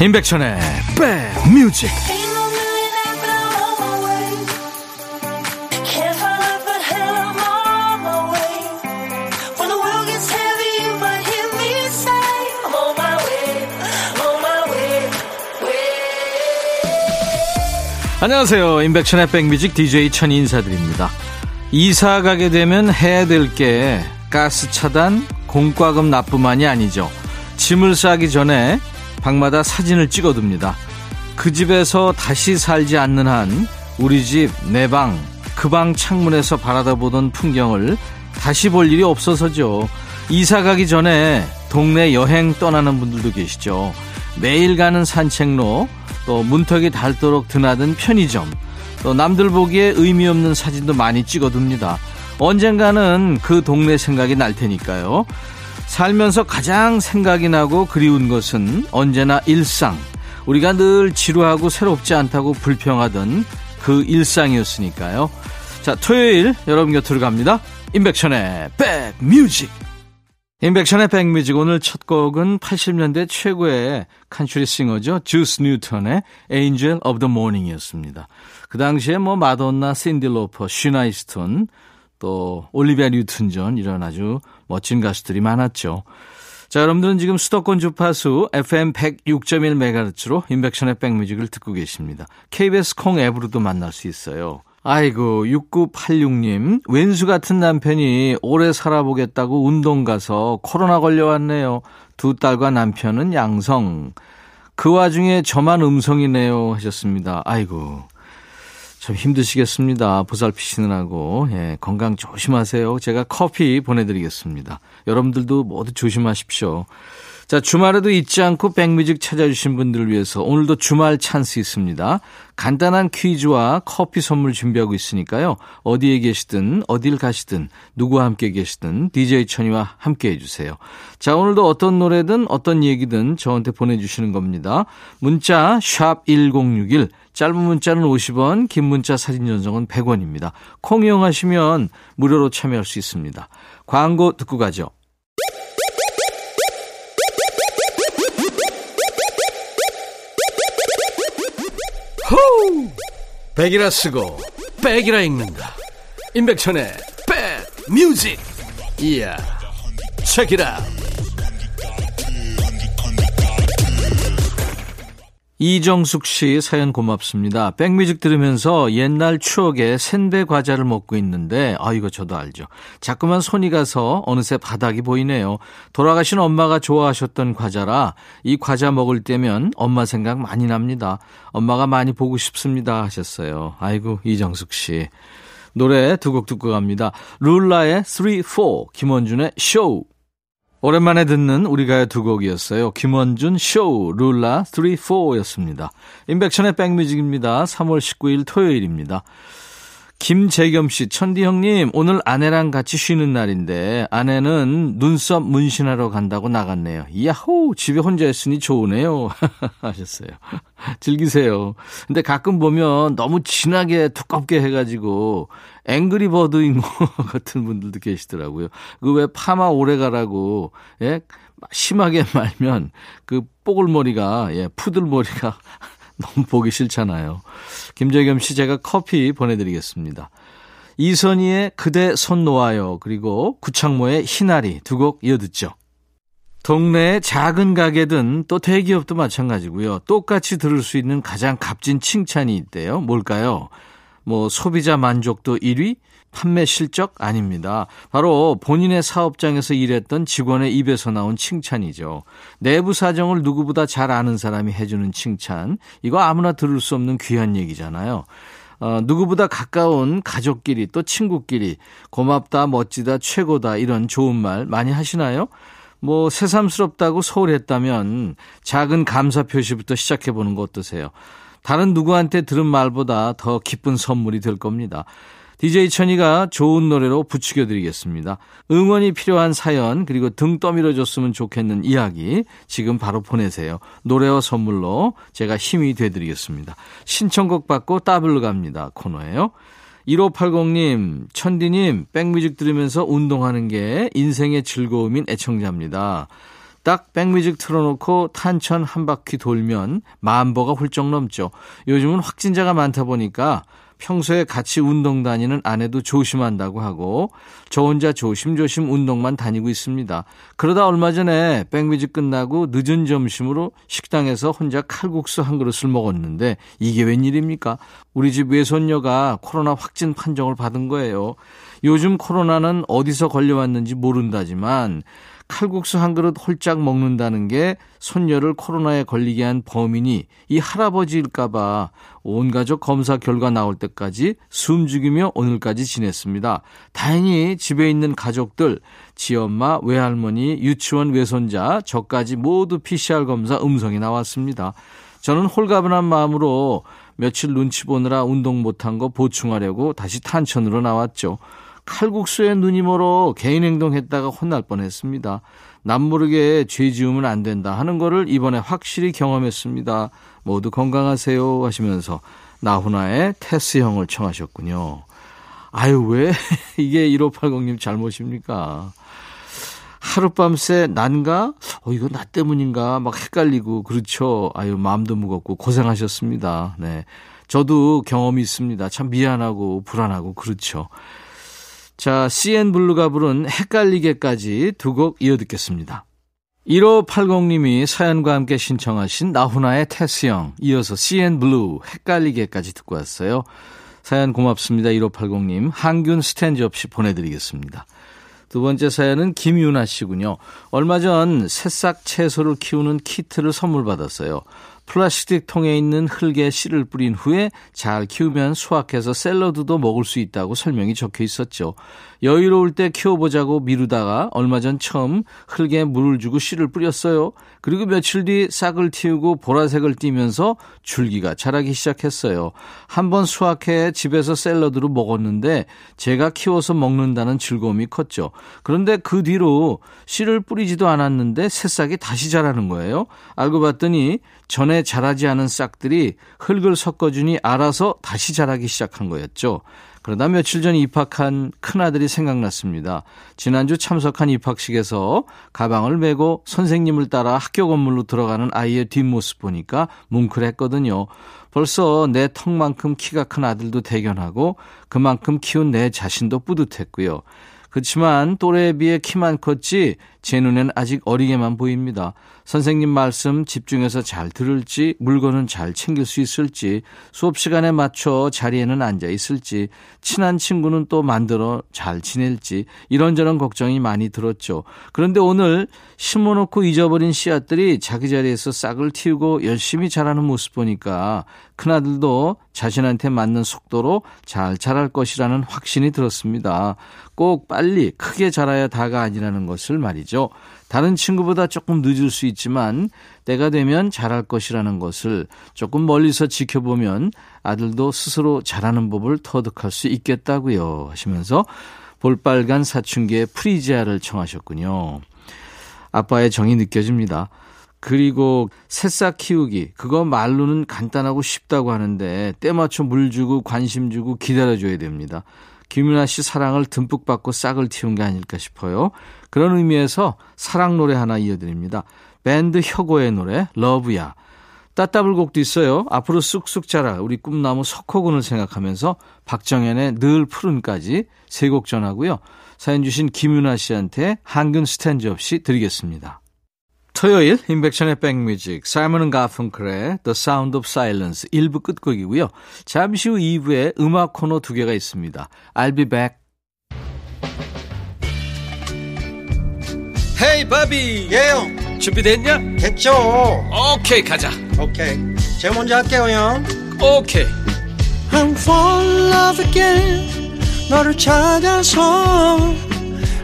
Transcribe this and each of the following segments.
임백천의 백뮤직. 안녕하세요. 임백천의 백뮤직 DJ 천이 인사드립니다. 이사 가게 되면 해야 될 게 가스 차단 공과금 납부만이 아니죠. 짐을 싸기 전에 방마다 사진을 찍어둡니다. 그 집에서 다시 살지 않는 한 우리 집 내 방, 그 방 창문에서 바라다 보던 풍경을 다시 볼 일이 없어서죠. 이사 가기 전에 동네 여행 떠나는 분들도 계시죠. 매일 가는 산책로, 또 문턱이 닳도록 드나든 편의점, 또 남들 보기에 의미 없는 사진도 많이 찍어둡니다. 언젠가는 그 동네 생각이 날 테니까요. 살면서 가장 생각이 나고 그리운 것은 언제나 일상. 우리가 늘 지루하고 새롭지 않다고 불평하던 그 일상이었으니까요. 자, 토요일 여러분 곁으로 갑니다. 임백천의 백뮤직. 임백천의 백뮤직 오늘 첫 곡은 80년대 최고의 country singer죠. 주스 뉴턴의 Angel of the Morning이었습니다. 그 당시에 뭐 마돈나, 신디 로퍼, 쉬나 이스턴, 또 올리비아 뉴튼 존 이런 아주 멋진 가수들이 많았죠. 자, 여러분들은 지금 수도권 주파수 FM 106.1MHz로 임백천의 백뮤직을 듣고 계십니다. KBS 콩 앱으로도 만날 수 있어요. 아이고, 6986님, 왼수 같은 남편이 오래 살아보겠다고 운동 가서 코로나 걸려왔네요. 두 딸과 남편은 양성. 그 와중에 저만 음성이네요. 하셨습니다. 아이고. 참 힘드시겠습니다. 보살피시느라고. 예, 건강 조심하세요. 제가 커피 보내드리겠습니다. 여러분들도 모두 조심하십시오. 자, 주말에도 잊지 않고 백뮤직 찾아주신 분들을 위해서 오늘도 주말 찬스 있습니다. 간단한 퀴즈와 커피 선물 준비하고 있으니까요. 어디에 계시든, 어딜 가시든, 누구와 함께 계시든, DJ 천이와 함께 해주세요. 자, 오늘도 어떤 노래든 어떤 얘기든 저한테 보내주시는 겁니다. 문자, 샵 1061, 짧은 문자는 50원, 긴 문자 사진 전송은 100원입니다. 콩 이용하시면 무료로 참여할 수 있습니다. 광고 듣고 가죠. 호우! 백이라 쓰고 백이라 읽는다. 임백천의 백 뮤직. 이야. 책이라. 이정숙 씨 사연 고맙습니다. 백뮤직 들으면서 옛날 추억의 생배 과자를 먹고 있는데, 아, 이거 저도 알죠. 자꾸만 손이 가서 어느새 바닥이 보이네요. 돌아가신 엄마가 좋아하셨던 과자라 이 과자 먹을 때면 엄마 생각 많이 납니다. 엄마가 많이 보고 싶습니다. 하셨어요. 아이고, 이정숙 씨. 노래 두 곡 듣고 갑니다. 룰라의 3, 4, 김원준의 쇼. 오랜만에 듣는 우리가의 두 곡이었어요. 김원준 쇼 룰라 3, 4였습니다. 인백션의 백뮤직입니다. 3월 19일 토요일입니다. 김재겸 씨, 천디 형님, 오늘 아내랑 같이 쉬는 날인데, 아내는 눈썹 문신하러 간다고 나갔네요. 야호! 집에 혼자 있으니 좋으네요. 하셨어요. 즐기세요. 근데 가끔 보면 너무 진하게 두껍게 해가지고, 앵그리 버드인 것 같은 분들도 계시더라고요. 그 왜 파마 오래 가라고, 예? 심하게 말면, 그 뽀글머리가, 예, 푸들머리가 너무 보기 싫잖아요. 김재겸 씨 제가 커피 보내드리겠습니다. 이선희의 그대 손 놓아요. 그리고 구창모의 희나리 두 곡 이어듣죠. 동네의 작은 가게든 또 대기업도 마찬가지고요. 똑같이 들을 수 있는 가장 값진 칭찬이 있대요. 뭘까요? 뭐 소비자 만족도 1위, 판매 실적 아닙니다. 바로 본인의 사업장에서 일했던 직원의 입에서 나온 칭찬이죠. 내부 사정을 누구보다 잘 아는 사람이 해주는 칭찬. 이거 아무나 들을 수 없는 귀한 얘기잖아요. 어, 누구보다 가까운 가족끼리 또 친구끼리 고맙다, 멋지다, 최고다 이런 좋은 말 많이 하시나요? 뭐 새삼스럽다고 소홀했다면 작은 감사 표시부터 시작해 보는 거 어떠세요? 다른 누구한테 들은 말보다 더 기쁜 선물이 될 겁니다. DJ 천이가 좋은 노래로 부추겨 드리겠습니다. 응원이 필요한 사연 그리고 등 떠밀어 줬으면 좋겠는 이야기 지금 바로 보내세요. 노래와 선물로 제가 힘이 돼 드리겠습니다. 신청곡 받고 따블로 갑니다. 코너예요. 1580님, 천디님, 백뮤직 들으면서 운동하는 게 인생의 즐거움인 애청자입니다. 딱 백뮤직 틀어놓고 탄천 한 바퀴 돌면 만 보가 훌쩍 넘죠. 요즘은 확진자가 많다 보니까 평소에 같이 운동 다니는 아내도 조심한다고 하고 저 혼자 조심조심 운동만 다니고 있습니다. 그러다 얼마 전에 백뮤직 끝나고 늦은 점심으로 식당에서 혼자 칼국수 한 그릇을 먹었는데 이게 웬일입니까? 우리 집 외손녀가 코로나 확진 판정을 받은 거예요. 요즘 코로나는 어디서 걸려왔는지 모른다지만 칼국수 한 그릇 홀짝 먹는다는 게 손녀를 코로나에 걸리게 한 범인이 이 할아버지일까봐 온 가족 검사 결과 나올 때까지 숨죽이며 오늘까지 지냈습니다. 다행히 집에 있는 가족들, 지엄마, 외할머니, 유치원 외손자, 저까지 모두 PCR 검사 음성이 나왔습니다. 저는 홀가분한 마음으로 며칠 눈치 보느라 운동 못한 거 보충하려고 다시 탄천으로 나왔죠. 칼국수에 눈이 멀어 개인 행동했다가 혼날 뻔했습니다. 남모르게 죄 지으면 안 된다 하는 거를 이번에 확실히 경험했습니다. 모두 건강하세요 하시면서 나훈아의 테스 형을 청하셨군요. 아유 왜 이게 1580님 잘못입니까? 하룻밤새 난가? 어, 이거 나 때문인가? 막 헷갈리고, 그렇죠. 아유, 마음도 무겁고, 고생하셨습니다. 네. 저도 경험이 있습니다. 참 미안하고, 불안하고, 그렇죠. 자, CN 블루가 부른 헷갈리게까지 두 곡 이어 듣겠습니다. 1580님이 사연과 함께 신청하신 나훈아의 테스형, 이어서 CN 블루 헷갈리게까지 듣고 왔어요. 사연 고맙습니다. 1580님. 항균 스탠즈 없이 보내드리겠습니다. 두 번째 사연은 김유나 씨군요. 얼마 전 새싹 채소를 키우는 키트를 선물 받았어요. 플라스틱 통에 있는 흙에 씨를 뿌린 후에 잘 키우면 수확해서 샐러드도 먹을 수 있다고 설명이 적혀 있었죠. 여유로울 때 키워보자고 미루다가 얼마 전 처음 흙에 물을 주고 씨를 뿌렸어요. 그리고 며칠 뒤 싹을 틔우고 보라색을 띠면서 줄기가 자라기 시작했어요. 한번 수확해 집에서 샐러드로 먹었는데 제가 키워서 먹는다는 즐거움이 컸죠. 그런데 그 뒤로 씨를 뿌리지도 않았는데 새싹이 다시 자라는 거예요. 알고 봤더니 전에 자라지 않은 싹들이 흙을 섞어주니 알아서 다시 자라기 시작한 거였죠. 그러다 며칠 전 입학한 큰아들이 생각났습니다. 지난주 참석한 입학식에서 가방을 메고 선생님을 따라 학교 건물로 들어가는 아이의 뒷모습 보니까 뭉클했거든요. 벌써 내 턱만큼 키가 큰 아들도 대견하고 그만큼 키운 내 자신도 뿌듯했고요. 그렇지만 또래에 비해 키만 컸지 제 눈엔 아직 어리게만 보입니다. 선생님 말씀 집중해서 잘 들을지, 물건은 잘 챙길 수 있을지, 수업 시간에 맞춰 자리에는 앉아 있을지, 친한 친구는 또 만들어 잘 지낼지, 이런저런 걱정이 많이 들었죠. 그런데 오늘 심어놓고 잊어버린 씨앗들이 자기 자리에서 싹을 틔우고 열심히 자라는 모습 보니까 큰아들도 자신한테 맞는 속도로 잘 자랄 것이라는 확신이 들었습니다. 꼭 빨리 크게 자라야 다가 아니라는 것을 말이죠. 다른 친구보다 조금 늦을 수 있지만 때가 되면 잘할 것이라는 것을 조금 멀리서 지켜보면 아들도 스스로 잘하는 법을 터득할 수 있겠다고요 하시면서 볼빨간 사춘기의 프리지아를 청하셨군요. 아빠의 정이 느껴집니다. 그리고 새싹 키우기 그거 말로는 간단하고 쉽다고 하는데 때 맞춰 물 주고 관심 주고 기다려줘야 됩니다. 김윤아 씨 사랑을 듬뿍 받고 싹을 틔운 게 아닐까 싶어요. 그런 의미에서 사랑 노래 하나 이어드립니다. 밴드 혁오의 노래 Love Ya. 따따블 곡도 있어요. 앞으로 쑥쑥 자라 우리 꿈나무 석호군을 생각하면서 박정현의 늘 푸른까지 세 곡 전하고요. 사연 주신 김윤아 씨한테 한근 스탠즈 없이 드리겠습니다. 토요일 임백천의 백뮤직 사이먼 가펑클의 The Sound of Silence 1부 끝곡이고요. 잠시 후 2부에 음악 코너 두 개가 있습니다. I'll be back. 헤이 바비 예영 준비됐냐? 됐죠 오케이 가자 오케이 제가 먼저 할게요 형 오케이 I'm fall in love again 너를 찾아서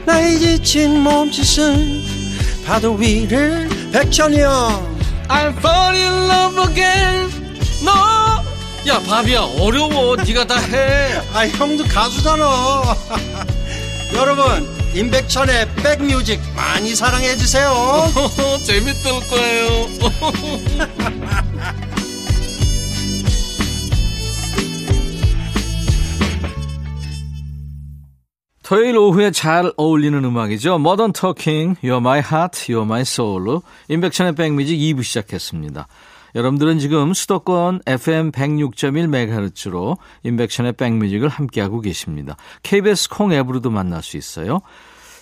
나의 지친 몸짓은 파도 위를 백천이 형 I'm fall in love again. 너야 바비야 어려워. 네가 다해. 아 형도 가수잖아. 여러분 임백천의 백뮤직 많이 사랑해 주세요. 재밌을 거예요 토요일 오후에 잘 어울리는 음악이죠. Modern Talking, You're My Heart, You're My Soul로 인백션의 백뮤직 2부 시작했습니다. 여러분들은 지금 수도권 FM 106.1MHz로 인백션의 백뮤직을 함께하고 계십니다. KBS 콩 앱으로도 만날 수 있어요.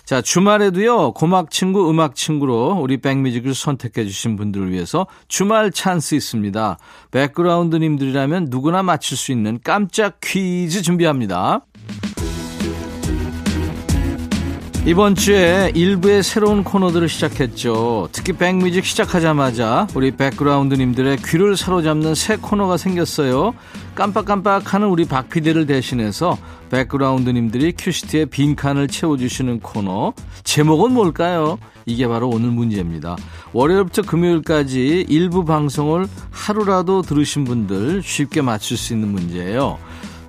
자, 주말에도요, 고막 친구, 음악 친구로 우리 백뮤직을 선택해 주신 분들을 위해서 주말 찬스 있습니다. 백그라운드님들이라면 누구나 맞출 수 있는 깜짝 퀴즈 준비합니다. 이번 주에 일부의 새로운 코너들을 시작했죠. 특히 백뮤직 시작하자마자 우리 백그라운드님들의 귀를 사로잡는 새 코너가 생겼어요. 깜빡깜빡하는 우리 박피디를 대신해서 백그라운드님들이 큐시트에 빈칸을 채워주시는 코너. 제목은 뭘까요? 이게 바로 오늘 문제입니다. 월요일부터 금요일까지 일부 방송을 하루라도 들으신 분들 쉽게 맞출 수 있는 문제예요.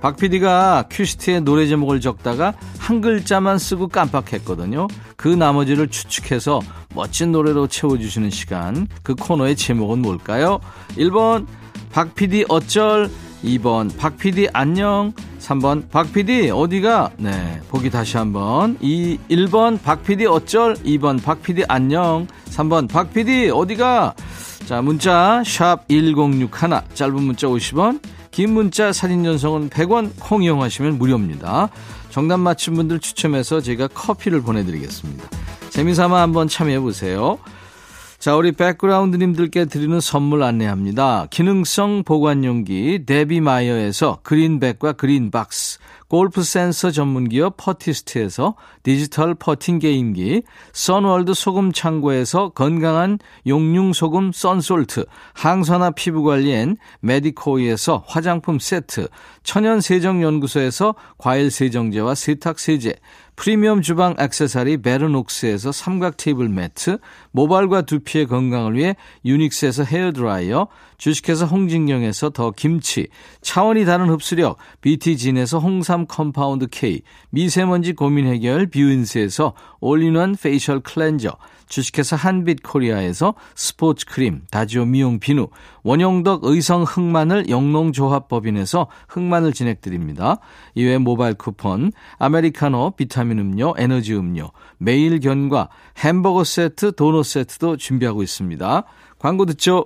박 PD가 큐시트에 노래 제목을 적다가 한 글자만 쓰고 깜빡했거든요. 그 나머지를 추측해서 멋진 노래로 채워주시는 시간. 그 코너의 제목은 뭘까요? 1번, 박 PD 어쩔. 2번, 박 PD 안녕. 3번, 박 PD 어디가? 네, 보기 다시 한번. 2, 1번, 박 PD 어쩔. 2번, 박 PD 안녕. 3번, 박 PD 어디가? 자, 문자, 샵 1061, 짧은 문자 50원, 긴 문자 사진 전송은 100원 콩 이용하시면 무료입니다. 정답 맞힌 분들 추첨해서 제가 커피를 보내드리겠습니다. 재미삼아 한번 참여해보세요. 자, 우리 백그라운드님들께 드리는 선물 안내합니다. 기능성 보관용기 데비마이어에서 그린백과 그린박스 골프 센서 전문기업 퍼티스트에서 디지털 퍼팅 게임기, 선월드 소금 창고에서 건강한 용융 소금 썬솔트, 항산화 피부 관리엔 메디코이에서 화장품 세트, 천연 세정 연구소에서 과일 세정제와 세탁 세제, 프리미엄 주방 액세서리 베르녹스에서 삼각 테이블 매트, 모발과 두피의 건강을 위해 유닉스에서 헤어드라이어, 주식회사 홍진경에서 더 김치, 차원이 다른 흡수력 BT진에서 홍삼 compound K, 미세먼지 고민 해결 뷰인스에서 all-in-one facial cleanser, 주식회사 한빛코리아에서 스포츠 크림, 다지오 미용 비누, 원용덕 의성 흑마늘 영농조합법인에서 흑마늘 진행드립니다. 이외 모바일 쿠폰, 아메리카노, 비타민 음료, 에너지 음료, 매일 견과, 햄버거 세트, 도넛 세트도 준비하고 있습니다. 광고 듣죠?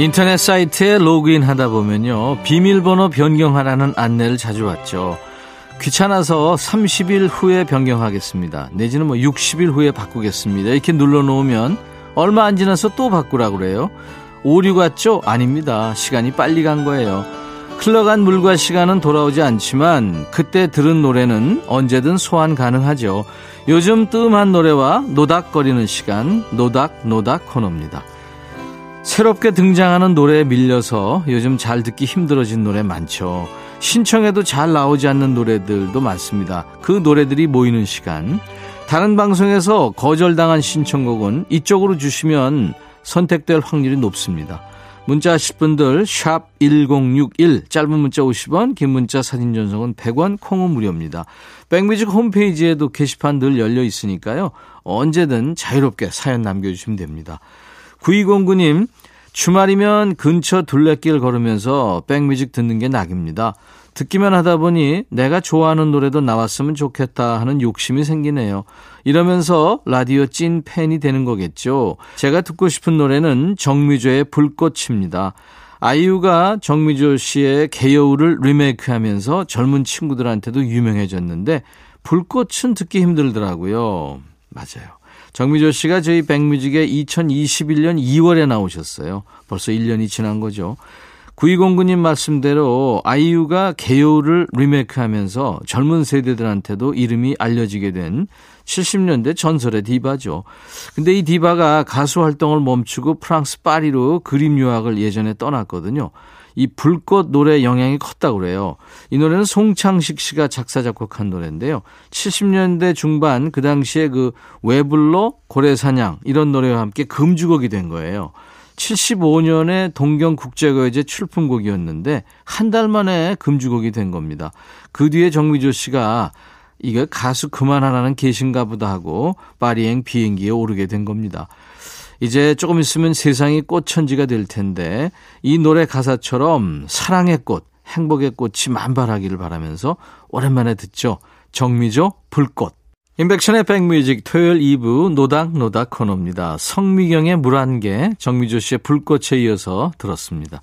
인터넷 사이트에 로그인 하다 보면요. 비밀번호 변경하라는 안내를 자주 받죠. 귀찮아서 30일 후에 변경하겠습니다. 내지는 뭐 60일 후에 바꾸겠습니다. 이렇게 눌러놓으면 얼마 안 지나서 또 바꾸라고 그래요. 오류 같죠? 아닙니다. 시간이 빨리 간 거예요. 흘러간 물과 시간은 돌아오지 않지만 그때 들은 노래는 언제든 소환 가능하죠. 요즘 뜸한 노래와 노닥거리는 시간, 노닥노닥 노닥 코너입니다. 새롭게 등장하는 노래에 밀려서 요즘 잘 듣기 힘들어진 노래 많죠. 신청해도 잘 나오지 않는 노래들도 많습니다. 그 노래들이 모이는 시간. 다른 방송에서 거절당한 신청곡은 이쪽으로 주시면 선택될 확률이 높습니다. 문자 하실 분들 샵1061 짧은 문자 50원 긴 문자 사진 전송은 100원 콩은 무료입니다. 백뮤직 홈페이지에도 게시판 늘 열려 있으니까요. 언제든 자유롭게 사연 남겨주시면 됩니다. 9209님, 주말이면 근처 둘레길 걸으면서 백뮤직 듣는 게 낙입니다. 듣기만 하다 보니 내가 좋아하는 노래도 나왔으면 좋겠다 하는 욕심이 생기네요. 이러면서 라디오 찐 팬이 되는 거겠죠. 제가 듣고 싶은 노래는 정미조의 불꽃입니다. 아이유가 정미조 씨의 개여우를 리메이크 하면서 젊은 친구들한테도 유명해졌는데 불꽃은 듣기 힘들더라고요. 맞아요. 정미조 씨가 저희 백뮤직에 2021년 2월에 나오셨어요. 벌써 1년이 지난 거죠. 9209님 말씀대로 아이유가 개요를 리메이크하면서 젊은 세대들한테도 이름이 알려지게 된 70년대 전설의 디바죠. 근데 이 디바가 가수 활동을 멈추고 프랑스 파리로 그림 유학을 예전에 떠났거든요. 이 불꽃 노래 영향이 컸다고 그래요. 이 노래는 송창식 씨가 작사 작곡한 노래인데요. 70년대 중반 그 당시에 그 외불로 고래사냥 이런 노래와 함께 금주곡이 된 거예요. 75년에 동경국제가요제 출품곡이었는데 한 달 만에 금주곡이 된 겁니다. 그 뒤에 정미조 씨가 이거 가수 그만하라는 계신가 보다 하고 파리행 비행기에 오르게 된 겁니다. 이제 조금 있으면 세상이 꽃천지가 될 텐데 이 노래 가사처럼 사랑의 꽃, 행복의 꽃이 만발하기를 바라면서 오랜만에 듣죠. 정미조 불꽃. 인백션의 백뮤직 토요일 2부 노닥노닥 코너입니다. 성미경의 물한 개, 정미조 씨의 불꽃에 이어서 들었습니다.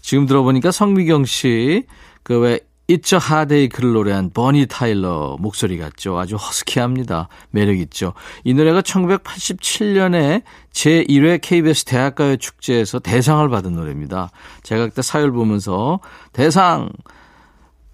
지금 들어보니까 성미경 씨, 그 왜 It's a Hard Day 글 노래한 버니 타일러 목소리 같죠. 아주 허스키합니다. 매력 있죠. 이 노래가 1987년에 제1회 KBS 대학가요 축제에서 대상을 받은 노래입니다. 제가 그때 사연 보면서 대상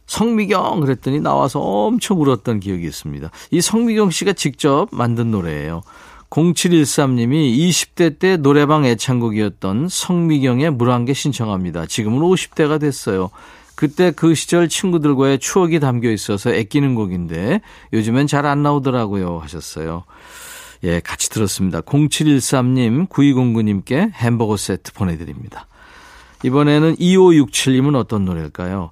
성미경 그랬더니 나와서 엄청 울었던 기억이 있습니다. 이 성미경 씨가 직접 만든 노래예요. 0713님이 20대 때 노래방 애창곡이었던 성미경의 물한개 신청합니다. 지금은 50대가 됐어요. 그때 그 시절 친구들과의 추억이 담겨 있어서 애끼는 곡인데 요즘엔 잘 안 나오더라고요 하셨어요. 예, 같이 들었습니다. 0713님, 9209님께 햄버거 세트 보내드립니다. 이번에는 2567님은 어떤 노래일까요?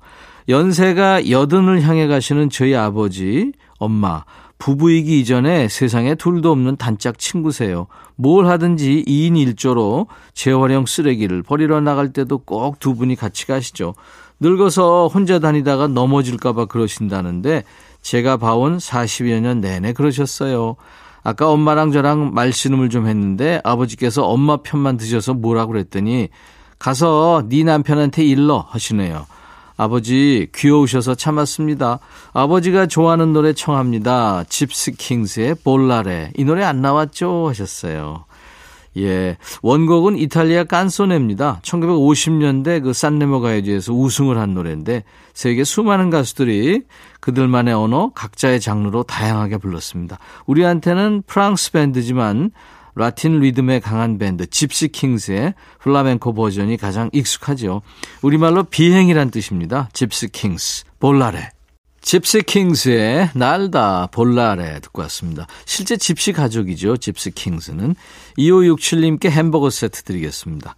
연세가 여든을 향해 가시는 저희 아버지, 엄마, 부부이기 이전에 세상에 둘도 없는 단짝 친구세요. 뭘 하든지 2인 1조로 재활용 쓰레기를 버리러 나갈 때도 꼭 두 분이 같이 가시죠. 늙어서 혼자 다니다가 넘어질까봐 그러신다는데 제가 봐온 40여 년 내내 그러셨어요. 아까 엄마랑 저랑 말씨름을 좀 했는데 아버지께서 엄마 편만 드셔서 뭐라고 그랬더니 가서 네 남편한테 일러 하시네요. 아버지 귀여우셔서 참았습니다. 아버지가 좋아하는 노래 청합니다. 집스킹스의 볼라레. 이 노래 안 나왔죠? 하셨어요. 예. 원곡은 이탈리아 깐소네입니다. 1950년대 그 산레모 가요제에서 우승을 한 노래인데 세계 수많은 가수들이 그들만의 언어, 각자의 장르로 다양하게 불렀습니다. 우리한테는 프랑스 밴드지만 라틴 리듬에 강한 밴드 집시 킹스의 플라멘코 버전이 가장 익숙하죠. 우리말로 비행이란 뜻입니다. 집시 킹스, Volare. 집시 킹스의 날다 Volare 듣고 왔습니다. 실제 집시 가족이죠. 집시 킹스는 2567님께 햄버거 세트 드리겠습니다.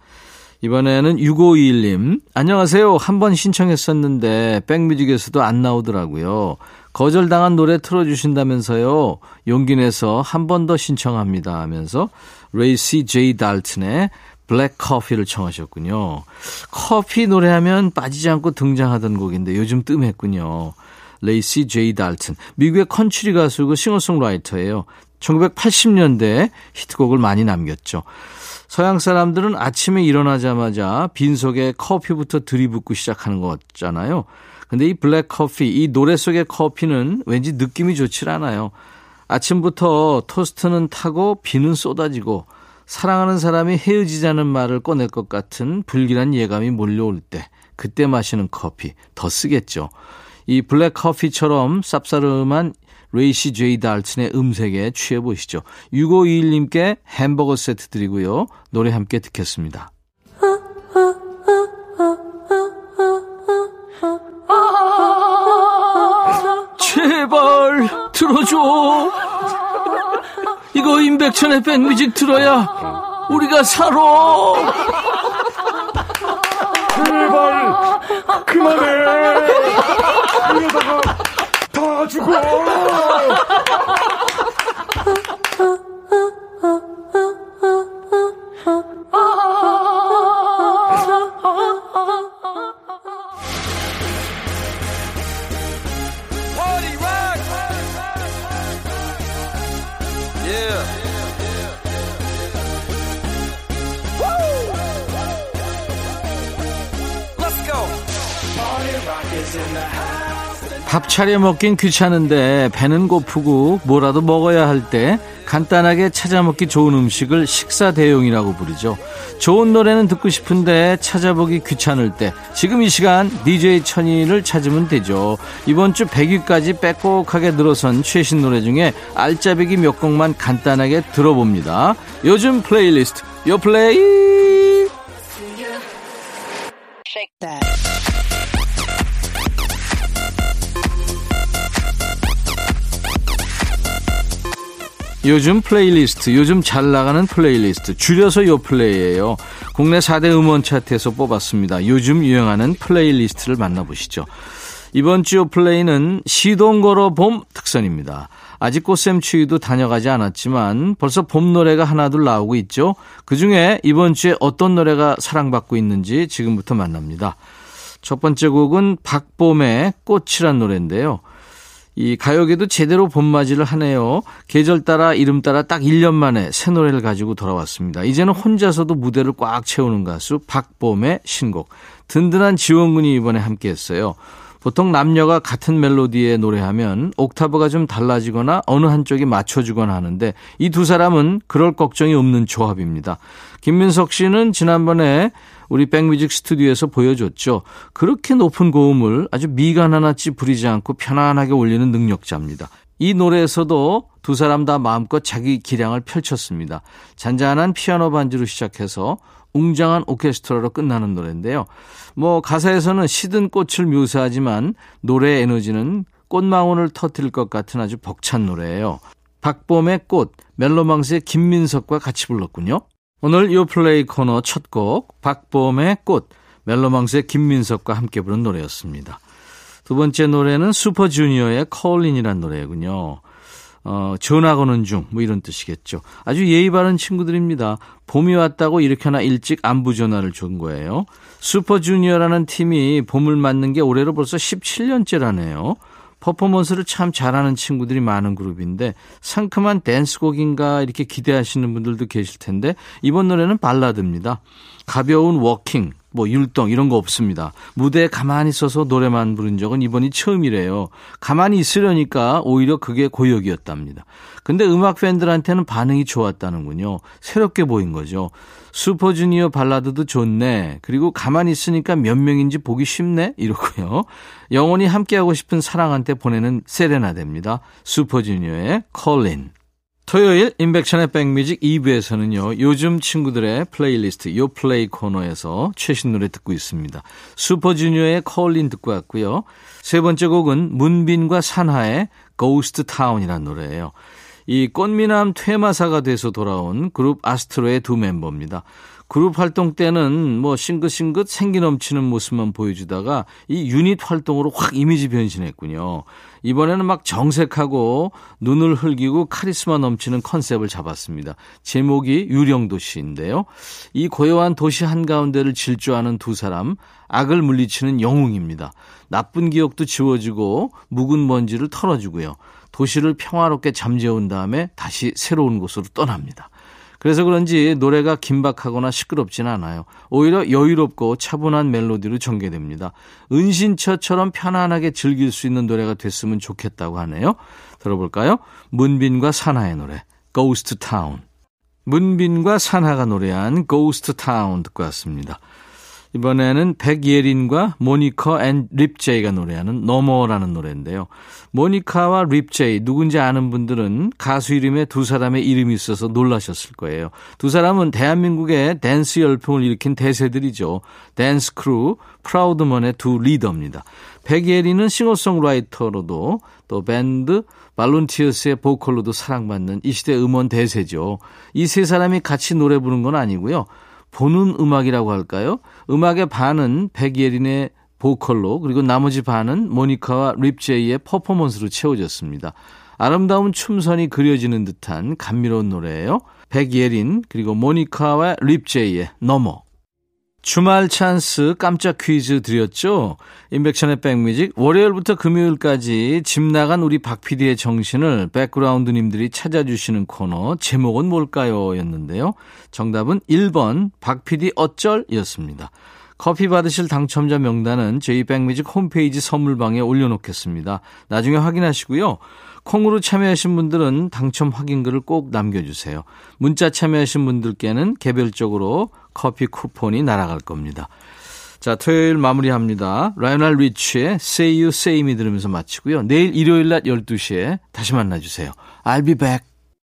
이번에는 6521님 안녕하세요. 한 번 신청했었는데 백뮤직에서도 안 나오더라고요. 거절당한 노래 틀어주신다면서요. 용기 내서 한 번 더 신청합니다 하면서 레이시 제이 달튼의 블랙 커피를 청하셨군요. 커피 노래하면 빠지지 않고 등장하던 곡인데 요즘 뜸했군요. 레이시 제이 달튼. 미국의 컨츄리 가수고 싱어송라이터예요. 1980년대에 히트곡을 많이 남겼죠. 서양 사람들은 아침에 일어나자마자 빈속에 커피부터 들이붓고 시작하는 거잖아요. 근데 이 블랙 커피, 이 노래 속의 커피는 왠지 느낌이 좋질 않아요. 아침부터 토스트는 타고 비는 쏟아지고 사랑하는 사람이 헤어지자는 말을 꺼낼 것 같은 불길한 예감이 몰려올 때 그때 마시는 커피 더 쓰겠죠. 이 블랙 커피처럼 쌉싸름한 레이시 제이 달튼의 음색에 취해 보시죠. 6521님께 햄버거 세트 드리고요. 노래 함께 듣겠습니다. 제발 들어줘. 이거 임백천의 백뮤직 들어야 우리가 살아. 제발 그만해. 이러다가 다 죽어. 밥 차려 먹긴 귀찮은데 배는 고프고 뭐라도 먹어야 할 때 간단하게 찾아 먹기 좋은 음식을 식사 대용이라고 부르죠. 좋은 노래는 듣고 싶은데 찾아보기 귀찮을 때 지금 이 시간 DJ 천이를 찾으면 되죠. 이번 주 100위까지 빼곡하게 늘어선 최신 노래 중에 알짜배기 몇 곡만 간단하게 들어봅니다. 요즘 플레이리스트 요플레이 요즘 플레이리스트, 요즘 잘 나가는 플레이리스트, 줄여서 요 플레이예요. 국내 4대 음원 차트에서 뽑았습니다. 요즘 유행하는 플레이리스트를 만나보시죠. 이번 주 요 플레이는 시동 걸어 봄 특선입니다. 아직 꽃샘 추위도 다녀가지 않았지만 벌써 봄 노래가 하나둘 나오고 있죠. 그 중에 이번 주에 어떤 노래가 사랑받고 있는지 지금부터 만납니다. 첫 번째 곡은 박봄의 꽃이란 노래인데요. 이 가요계도 제대로 봄맞이를 하네요. 계절 따라 이름 따라 딱 1년 만에 새 노래를 가지고 돌아왔습니다. 이제는 혼자서도 무대를 꽉 채우는 가수 박봄의 신곡. 든든한 지원군이 이번에 함께 했어요. 보통 남녀가 같은 멜로디에 노래하면 옥타브가 좀 달라지거나 어느 한쪽이 맞춰주거나 하는데 이 두 사람은 그럴 걱정이 없는 조합입니다. 김민석 씨는 지난번에 우리 백뮤직 스튜디오에서 보여줬죠. 그렇게 높은 고음을 아주 미간 하나치 부리지 않고 편안하게 올리는 능력자입니다. 이 노래에서도 두 사람 다 마음껏 자기 기량을 펼쳤습니다. 잔잔한 피아노 반주로 시작해서 웅장한 오케스트라로 끝나는 노래인데요. 뭐 가사에서는 시든 꽃을 묘사하지만 노래의 에너지는 꽃망울을 터뜨릴 것 같은 아주 벅찬 노래예요. 박봄의 꽃, 멜로망스의 김민석과 같이 불렀군요. 오늘 요플레이 코너 첫 곡 박봄의 꽃 멜로망스의 김민석과 함께 부른 노래였습니다. 두 번째 노래는 슈퍼주니어의 콜린이란 노래군요. 어, 전화 거는 중, 뭐 이런 뜻이겠죠. 아주 예의 바른 친구들입니다. 봄이 왔다고 이렇게나 일찍 안부 전화를 준 거예요. 슈퍼주니어라는 팀이 봄을 맞는 게 올해로 벌써 17년째라네요. 퍼포먼스를 참 잘하는 친구들이 많은 그룹인데 상큼한 댄스곡인가 이렇게 기대하시는 분들도 계실 텐데 이번 노래는 발라드입니다. 가벼운 워킹, 뭐 율동 이런 거 없습니다. 무대에 가만히 서서 노래만 부른 적은 이번이 처음이래요. 가만히 있으려니까 오히려 그게 고역이었답니다. 근데 음악 팬들한테는 반응이 좋았다는군요. 새롭게 보인 거죠. 슈퍼주니어 발라드도 좋네. 그리고 가만히 있으니까 몇 명인지 보기 쉽네. 이러고요. 영원히 함께하고 싶은 사랑한테 보내는 세레나데입니다. 슈퍼주니어의 Callin'. 토요일 임백천의 백뮤직 2부에서는요. 요즘 친구들의 플레이리스트 요 플레이 코너에서 최신 노래 듣고 있습니다. 슈퍼주니어의 Callin' 듣고 왔고요. 세 번째 곡은 문빈과 산하의 Ghost Town이라는 노래예요. 이 꽃미남 퇴마사가 돼서 돌아온 그룹 아스트로의 두 멤버입니다. 그룹 활동 때는 뭐 싱긋싱긋 생기 넘치는 모습만 보여주다가 이 유닛 활동으로 확 이미지 변신했군요. 이번에는 막 정색하고 눈을 흘기고 카리스마 넘치는 컨셉을 잡았습니다. 제목이 유령도시인데요. 이 고요한 도시 한가운데를 질주하는 두 사람, 악을 물리치는 영웅입니다. 나쁜 기억도 지워지고 묵은 먼지를 털어주고요. 도시를 평화롭게 잠재운 다음에 다시 새로운 곳으로 떠납니다. 그래서 그런지 노래가 긴박하거나 시끄럽지는 않아요. 오히려 여유롭고 차분한 멜로디로 전개됩니다. 은신처처럼 편안하게 즐길 수 있는 노래가 됐으면 좋겠다고 하네요. 들어볼까요? 문빈과 산하의 노래 Ghost Town. 문빈과 산하가 노래한 Ghost Town 듣고 왔습니다. 이번에는 백예린과 모니카 and 립제이가 노래하는 너머라는 노래인데요. 모니카와 립제이 누군지 아는 분들은 가수 이름에 두 사람의 이름이 있어서 놀라셨을 거예요. 두 사람은 대한민국의 댄스 열풍을 일으킨 대세들이죠. 댄스 크루 프라우드먼의 두 리더입니다. 백예린은 싱어송라이터로도 또 밴드 발룬티어스의 보컬로도 사랑받는 이 시대 음원 대세죠. 이 세 사람이 같이 노래 부른 건 아니고요. 보는 음악이라고 할까요? 음악의 반은 백예린의 보컬로 그리고 나머지 반은 모니카와 립제이의 퍼포먼스로 채워졌습니다. 아름다운 춤선이 그려지는 듯한 감미로운 노래예요. 백예린 그리고 모니카와 립제이의 넘어 주말 찬스 깜짝 퀴즈 드렸죠? 인백션의 백뮤직 월요일부터 금요일까지 집 나간 우리 박 PD의 정신을 백그라운드님들이 찾아주시는 코너 제목은 뭘까요? 였는데요. 정답은 1번 박 PD 어쩔 이었습니다. 커피 받으실 당첨자 명단은 저희 백뮤직 홈페이지 선물방에 올려놓겠습니다. 나중에 확인하시고요. 콩으로 참여하신 분들은 당첨 확인글을 꼭 남겨주세요. 문자 참여하신 분들께는 개별적으로 커피 쿠폰이 날아갈 겁니다. 자, 토요일 마무리합니다. 라이널 리치의 Say You Say Me 들으면서 마치고요. 내일 일요일 낮 12시에 다시 만나주세요. I'll be back.